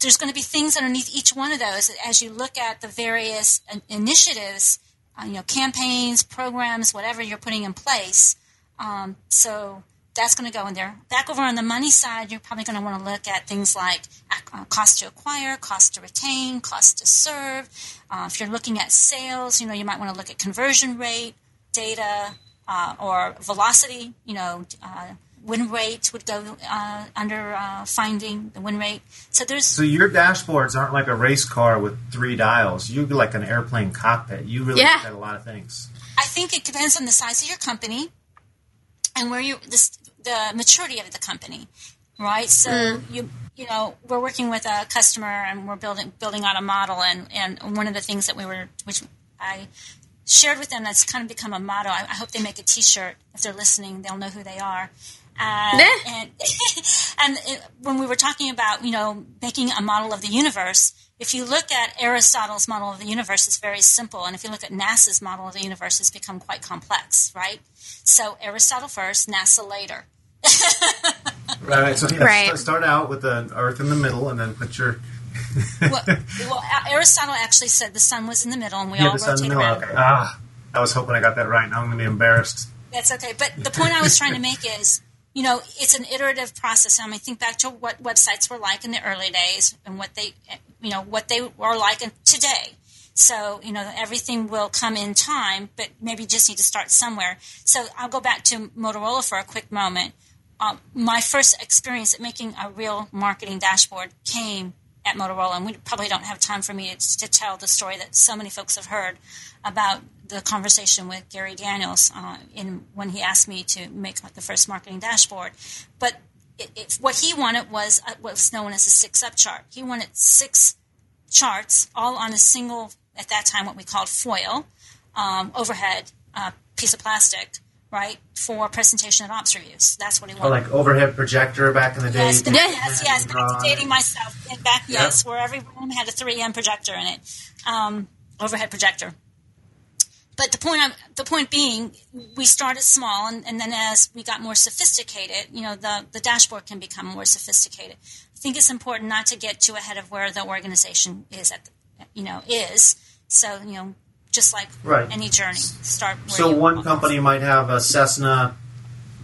There's going to be things underneath each one of those as you look at the various initiatives, uh, you know, campaigns, programs, whatever you're putting in place. Um, so that's going to go in there. Back over on the money side, you're probably going to want to look at things like uh, cost to acquire, cost to retain, cost to serve. Uh, if you're looking at sales, you know, you might want to look at conversion rate data uh, or velocity. You know, uh, win rate would go uh, under uh, finding the win rate. So there's So your dashboards aren't like a race car with three dials. You're like an airplane cockpit. You really Yeah. look at a lot of things. I think it depends on the size of your company and where you this, the maturity of the company, right? So mm. you you know we're working with a customer and we're building building out a model and and one of the things that we were which I shared with them that's kind of become a motto. I, I hope they make a T-shirt if they're listening. They'll know who they are. Uh, and and it, when we were talking about you know making a model of the universe, if you look at Aristotle's model of the universe, it's very simple, and if you look at NASA's model of the universe, it's become quite complex, right? So Aristotle first, NASA later. Right. So yeah, Right. st- start out with the Earth in the middle, and then put your well, well, Aristotle actually said the sun was in the middle, and we yeah, all the rotate the middle. around. Okay. Ah, I was hoping I got that right. Now I'm going to be embarrassed. That's okay. But the point I was trying to make is, you know, it's an iterative process. I mean, think back to what websites were like in the early days and what they, you know, what they were like today. So, you know, everything will come in time, but maybe just need to start somewhere. So I'll go back to Motorola for a quick moment. Um, my first experience at making a real marketing dashboard came at Motorola, and we probably don't have time for me to, to tell the story that so many folks have heard about the conversation with Gary Daniels uh, in when he asked me to make the first marketing dashboard. But it, it, what he wanted was uh, what was known as a six up chart. He wanted six charts all on a single, at that time, what we called foil um, overhead uh, piece of plastic, right, for presentation and ops reviews. That's what he Oh, wanted. like overhead projector back in the day. Yes, yes, yes. Back to dating myself. And back, Yeah. yes, where every room had a 3M projector in it, um, overhead projector. But the point, I'm, the point being, we started small, and, and then as we got more sophisticated, you know, the the dashboard can become more sophisticated. I think it's important not to get too ahead of where the organization is at, the, you know, is. So you know, just like Right. any journey, start. Where So you one company might have a Cessna,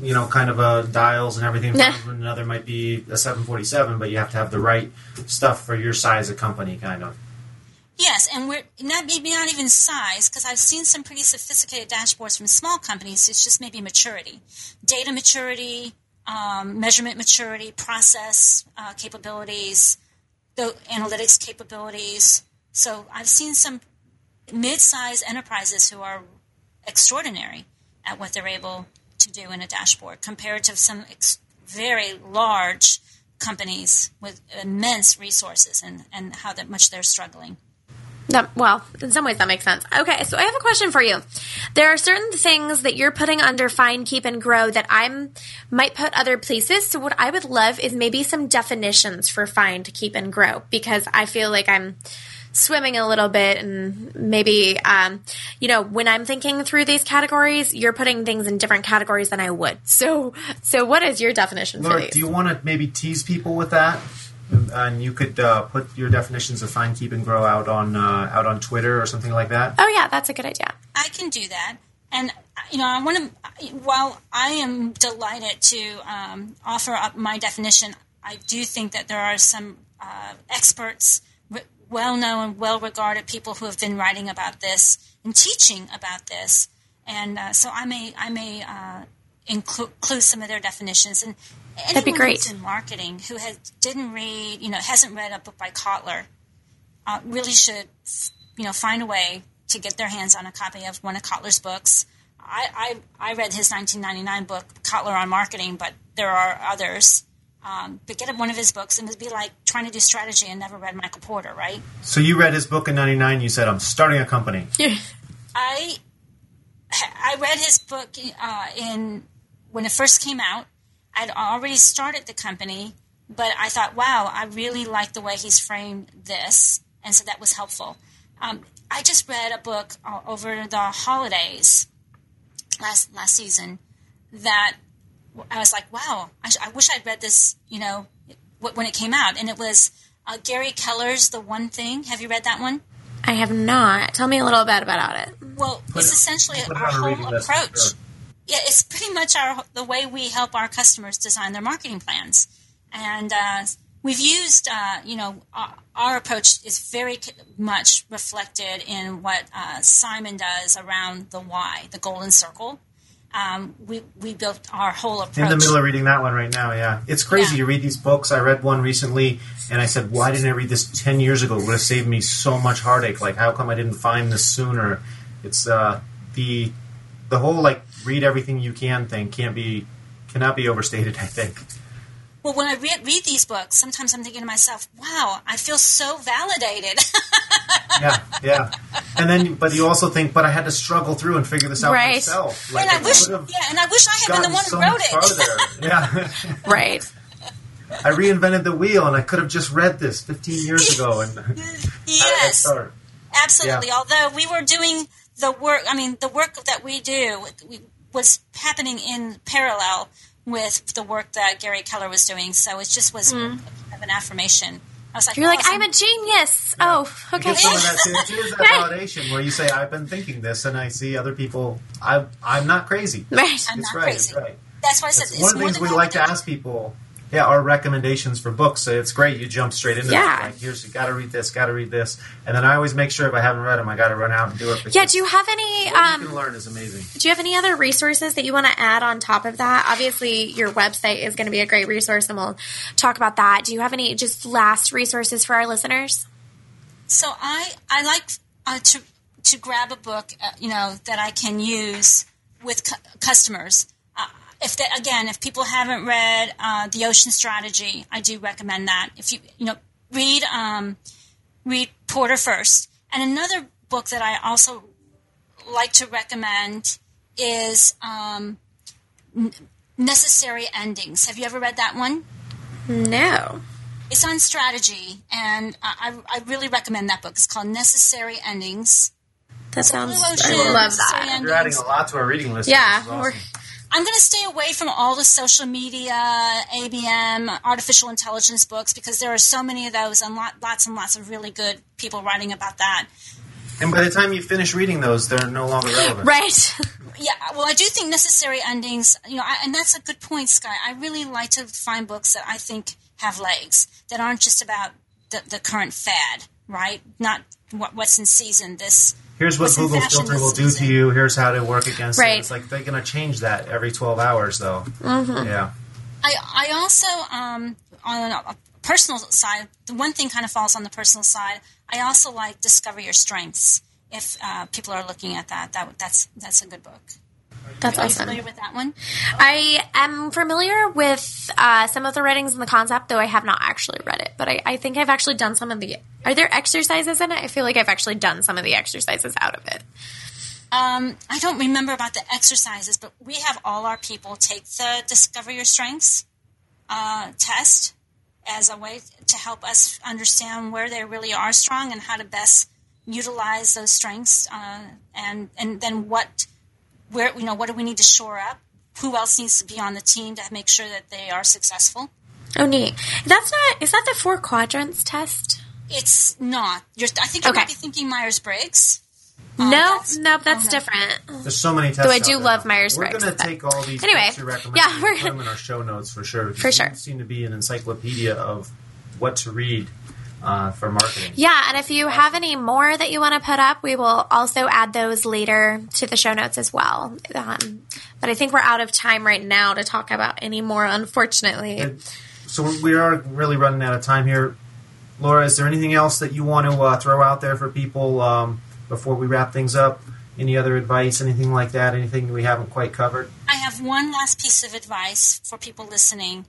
you know, kind of a dials and everything. Yeah. and Another might be a 747, but you have to have the right stuff for your size of company, kind of. Yes, and we're not maybe not even size because I've seen some pretty sophisticated dashboards from small companies. It's just maybe maturity, data maturity, um, measurement maturity, process uh, capabilities, the analytics capabilities. So I've seen some mid-sized enterprises who are extraordinary at what they're able to do in a dashboard compared to some ex- very large companies with immense resources and, and how that much they're struggling. That, well, in some ways that makes sense. Okay, so I have a question for you. There are certain things that you're putting under find, keep, and grow that I'm might put other places. So what I would love is maybe some definitions for find, keep, and grow because I feel like I'm swimming a little bit and maybe um, you know when i'm thinking through these categories you're putting things in different categories than i would so so what is your definition for Laura, these do you want to maybe tease people with that? And, and you could uh, put your definitions of find, keep, and grow out on uh, out on Twitter or something like that. oh yeah that's a good idea I can do that. And you know, I want to. While I am delighted to um, offer up my definition, I do think that there are some uh, experts, well known and well regarded people who have been writing about this and teaching about this, and uh, so I may I may uh, include, include some of their definitions and. Anyone That'd be great. who's in marketing who has didn't read, you know, hasn't read a book by Kotler, uh, really should, you know, find a way to get their hands on a copy of one of Kotler's books. I, I, I read his 1999 book, Kotler on Marketing, but there are others. Um, but get one of his books, and it'd be like trying to do strategy and never read Michael Porter, right? So you read his book in '99. You said, "I'm starting a company." I I read his book uh, in when it first came out. I'd already started the company, but I thought, wow, I really like the way he's framed this, and so that was helpful. Um, I just read a book uh, over the holidays last last season that I was like, wow, I, sh- I wish I'd read this, you know, w- when it came out, and it was uh, Gary Keller's The One Thing. Have you read that one? I have not. Tell me a little bit about it. Well, it's essentially it our a whole reading list approach. Yeah, it's pretty much our the way we help our customers design their marketing plans, and uh, we've used, uh, you know, our, our approach is very much reflected in what uh, Simon does around the why, the golden circle. Um, we we built our whole approach. In the middle of reading that one right now, yeah. It's crazy. Yeah. You read these books. I read one recently, and I said, "Why didn't I read this ten years ago? It would have saved me so much heartache. Like, how come I didn't find this sooner?" It's uh, the the whole like read everything you can thing can't be cannot be overstated. I think. Well, when I read, read these books, sometimes I'm thinking to myself, "Wow, I feel so validated." Yeah, yeah. And then, but you also think, but I had to struggle through and figure this out Right. myself. and I it wish, would yeah, and I wish I had been the one so who wrote it. Yeah. Right. I reinvented the wheel, and I could have just read this 15 years ago and had yes, start. absolutely. Although we were doing the work, I mean, the work that we do we, was happening in parallel with the work that Gary Keller was doing. So it just was hmm. kind of an affirmation. I was like. You're like, awesome. I'm a genius. Oh, You okay. get some of that too. It is that validation where you say, "I've been thinking this," and I see other people. I'm I'm not crazy. Right. I'm It's not right. crazy. It's right. That's why I said It's it's one of the things we like to ask people. Yeah, our recommendations for books. So it's great. You jump straight into Yeah. it. Like, here's you got to read this, got to read this, and then I always make sure if I haven't read them, I got to run out and do it. Because Yeah. Do you have any? what you Um, can learn is amazing. do you have any other resources that you want to add on top of that? Obviously, your website is going to be a great resource, and we'll talk about that. Do you have any just last resources for our listeners? So I I like uh, to to grab a book, uh, you know, that I can use with cu- customers. If that again, if people haven't read uh, the Ocean Strategy, I do recommend that. If you you know read um, read Porter first, and another book that I also like to recommend is um, Necessary Endings. Have you ever read that one? No. It's on strategy, and I, I I really recommend that book. It's called Necessary Endings. That sounds. Blue I Ocean, love Necessary that. You're adding a lot to our reading list. Yeah, This is awesome. I'm going to stay away from all the social media, ABM, artificial intelligence books because there are so many of those and lot, lots and lots of really good people writing about that. And by the time you finish reading those, they're no longer relevant. Right. Yeah, well, I do think necessary endings, you know, I, and that's a good point, Sky. I really like to find books that I think have legs, that aren't just about the, the current fad, right? Not what, what's in season. This Here's what Google filter will do to you. Here's how to work against Right. it. It's like they're going to change that every 12 hours, though. Mm-hmm. Yeah. I, I also, um, on a personal side, the one thing kind of falls on the personal side. I also like Discover Your Strengths. If uh, people are looking at that, that that's that's a good book. That's Are you awesome. familiar with that one? I am familiar with uh, some of the writings and the concept, though I have not actually read it. But I, I think I've actually done some of the. Are there exercises in it? I feel like I've actually done some of the exercises out of it. Um, I don't remember about the exercises, but we have all our people take the Discover Your Strengths uh, test as a way to help us understand where they really are strong and how to best utilize those strengths, uh, and and then what where you know what do we need to shore up? Who else needs to be on the team to make sure that they are successful? Oh, neat. That's not. Is that the four quadrants test? It's not. You're, I think you Okay. might be thinking Myers Briggs. Um, no, that's- nope, that's okay. different. There's so many tests. Though I out do there. love Myers-Briggs, We're going to take all these Anyway, tips you recommend yeah, we're gonna, put them in our show notes for sure. because For you sure. seem to be an encyclopedia of what to read uh, for marketing. Yeah, and if you have any more that you want to put up, we will also add those later to the show notes as well. Um, but I think we're out of time right now to talk about any more, unfortunately. So we are really running out of time here. Laura, is there anything else that you want to uh, throw out there for people um, before we wrap things up? Any other advice, anything like that? Anything we haven't quite covered? I have one last piece of advice for people listening,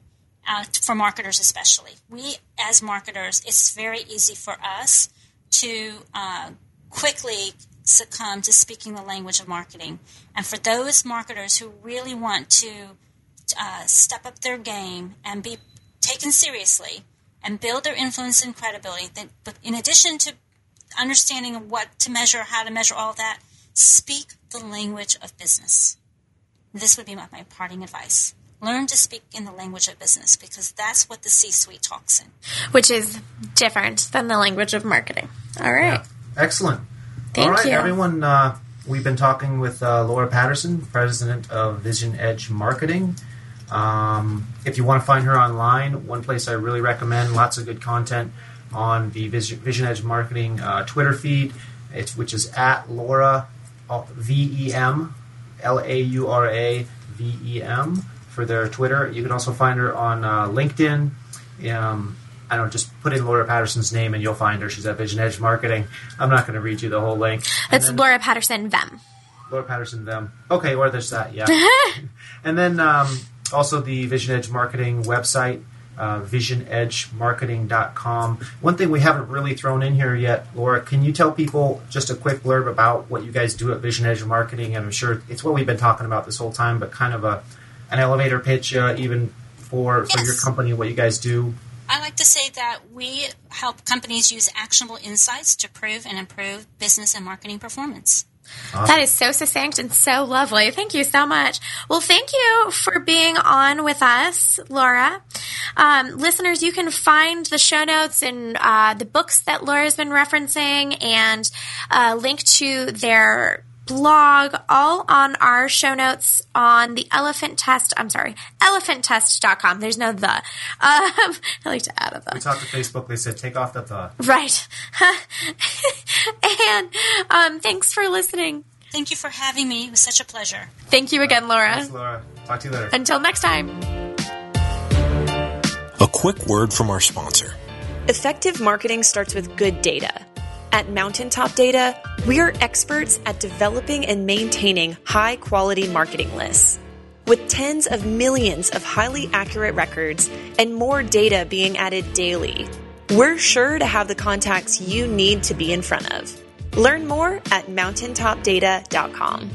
uh, for marketers especially. We, as marketers, it's very easy for us to uh, quickly succumb to speaking the language of marketing. And for those marketers who really want to uh, step up their game and be taken seriously and build their influence and credibility, then, but in addition to understanding what to measure, how to measure all of that, speak the language of business. This would be my, my parting advice. Learn to speak in the language of business because that's what the C suite talks in. which is different than the language of marketing. All right. Excellent. Thank All right, you. everyone. Uh, we've been talking with uh, Laura Patterson, president of VisionEdge Marketing. Um, if you want to find her online, one place I really recommend, lots of good content on the Vision, VisionEdge Marketing uh, Twitter feed, it's, which is at Laura uh, V E M L A U R A V E M for their Twitter. You can also find her on uh, LinkedIn. Um, I don't know, just put in Laura Patterson's name and you'll find her. She's at VisionEdge Marketing. I'm not going to read you the whole link. And It's then- Laura Patterson Them. Laura Patterson, them. Okay, or there's that, yeah. and then um, also the VisionEdge Marketing website, uh, visionedgemarketing.com. One thing we haven't really thrown in here yet, Laura, can you tell people just a quick blurb about what you guys do at VisionEdge Marketing? And I'm sure it's what we've been talking about this whole time, but kind of a an elevator pitch, uh, even for, for Yes. your company, what you guys do. I like to say that we help companies use actionable insights to prove and improve business and marketing performance. That is so succinct and so lovely. Thank you so much. Well, thank you for being on with us, Laura. Um, listeners, you can find the show notes and uh, the books that Laura's been referencing and uh, link to their blog all on our show notes on the elephant test i'm sorry elephanttest.com there's no the um, i like to add a the We talked to Facebook, they said take off the the. Right. and um, thanks for listening. Thank you for having me. It was such a pleasure. Thank you again, Laura. Thanks, Laura. Talk to you later. Until next time. A quick word from our sponsor. Effective marketing starts with good data. At Mountaintop Data, we are experts at developing and maintaining high quality marketing lists. With tens of millions of highly accurate records and more data being added daily, we're sure to have the contacts you need to be in front of. Learn more at mountaintopdata.com.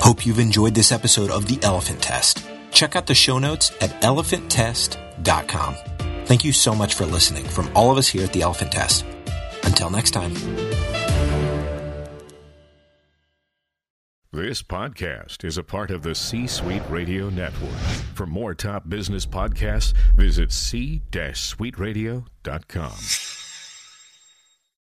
Hope you've enjoyed this episode of The Elephant Test. Check out the show notes at elephanttest.com. Thank you so much for listening from all of us here at The Elephant Test. Until next time. This podcast is a part of the C Suite Radio Network. For more top business podcasts, visit c-suiteradio.com.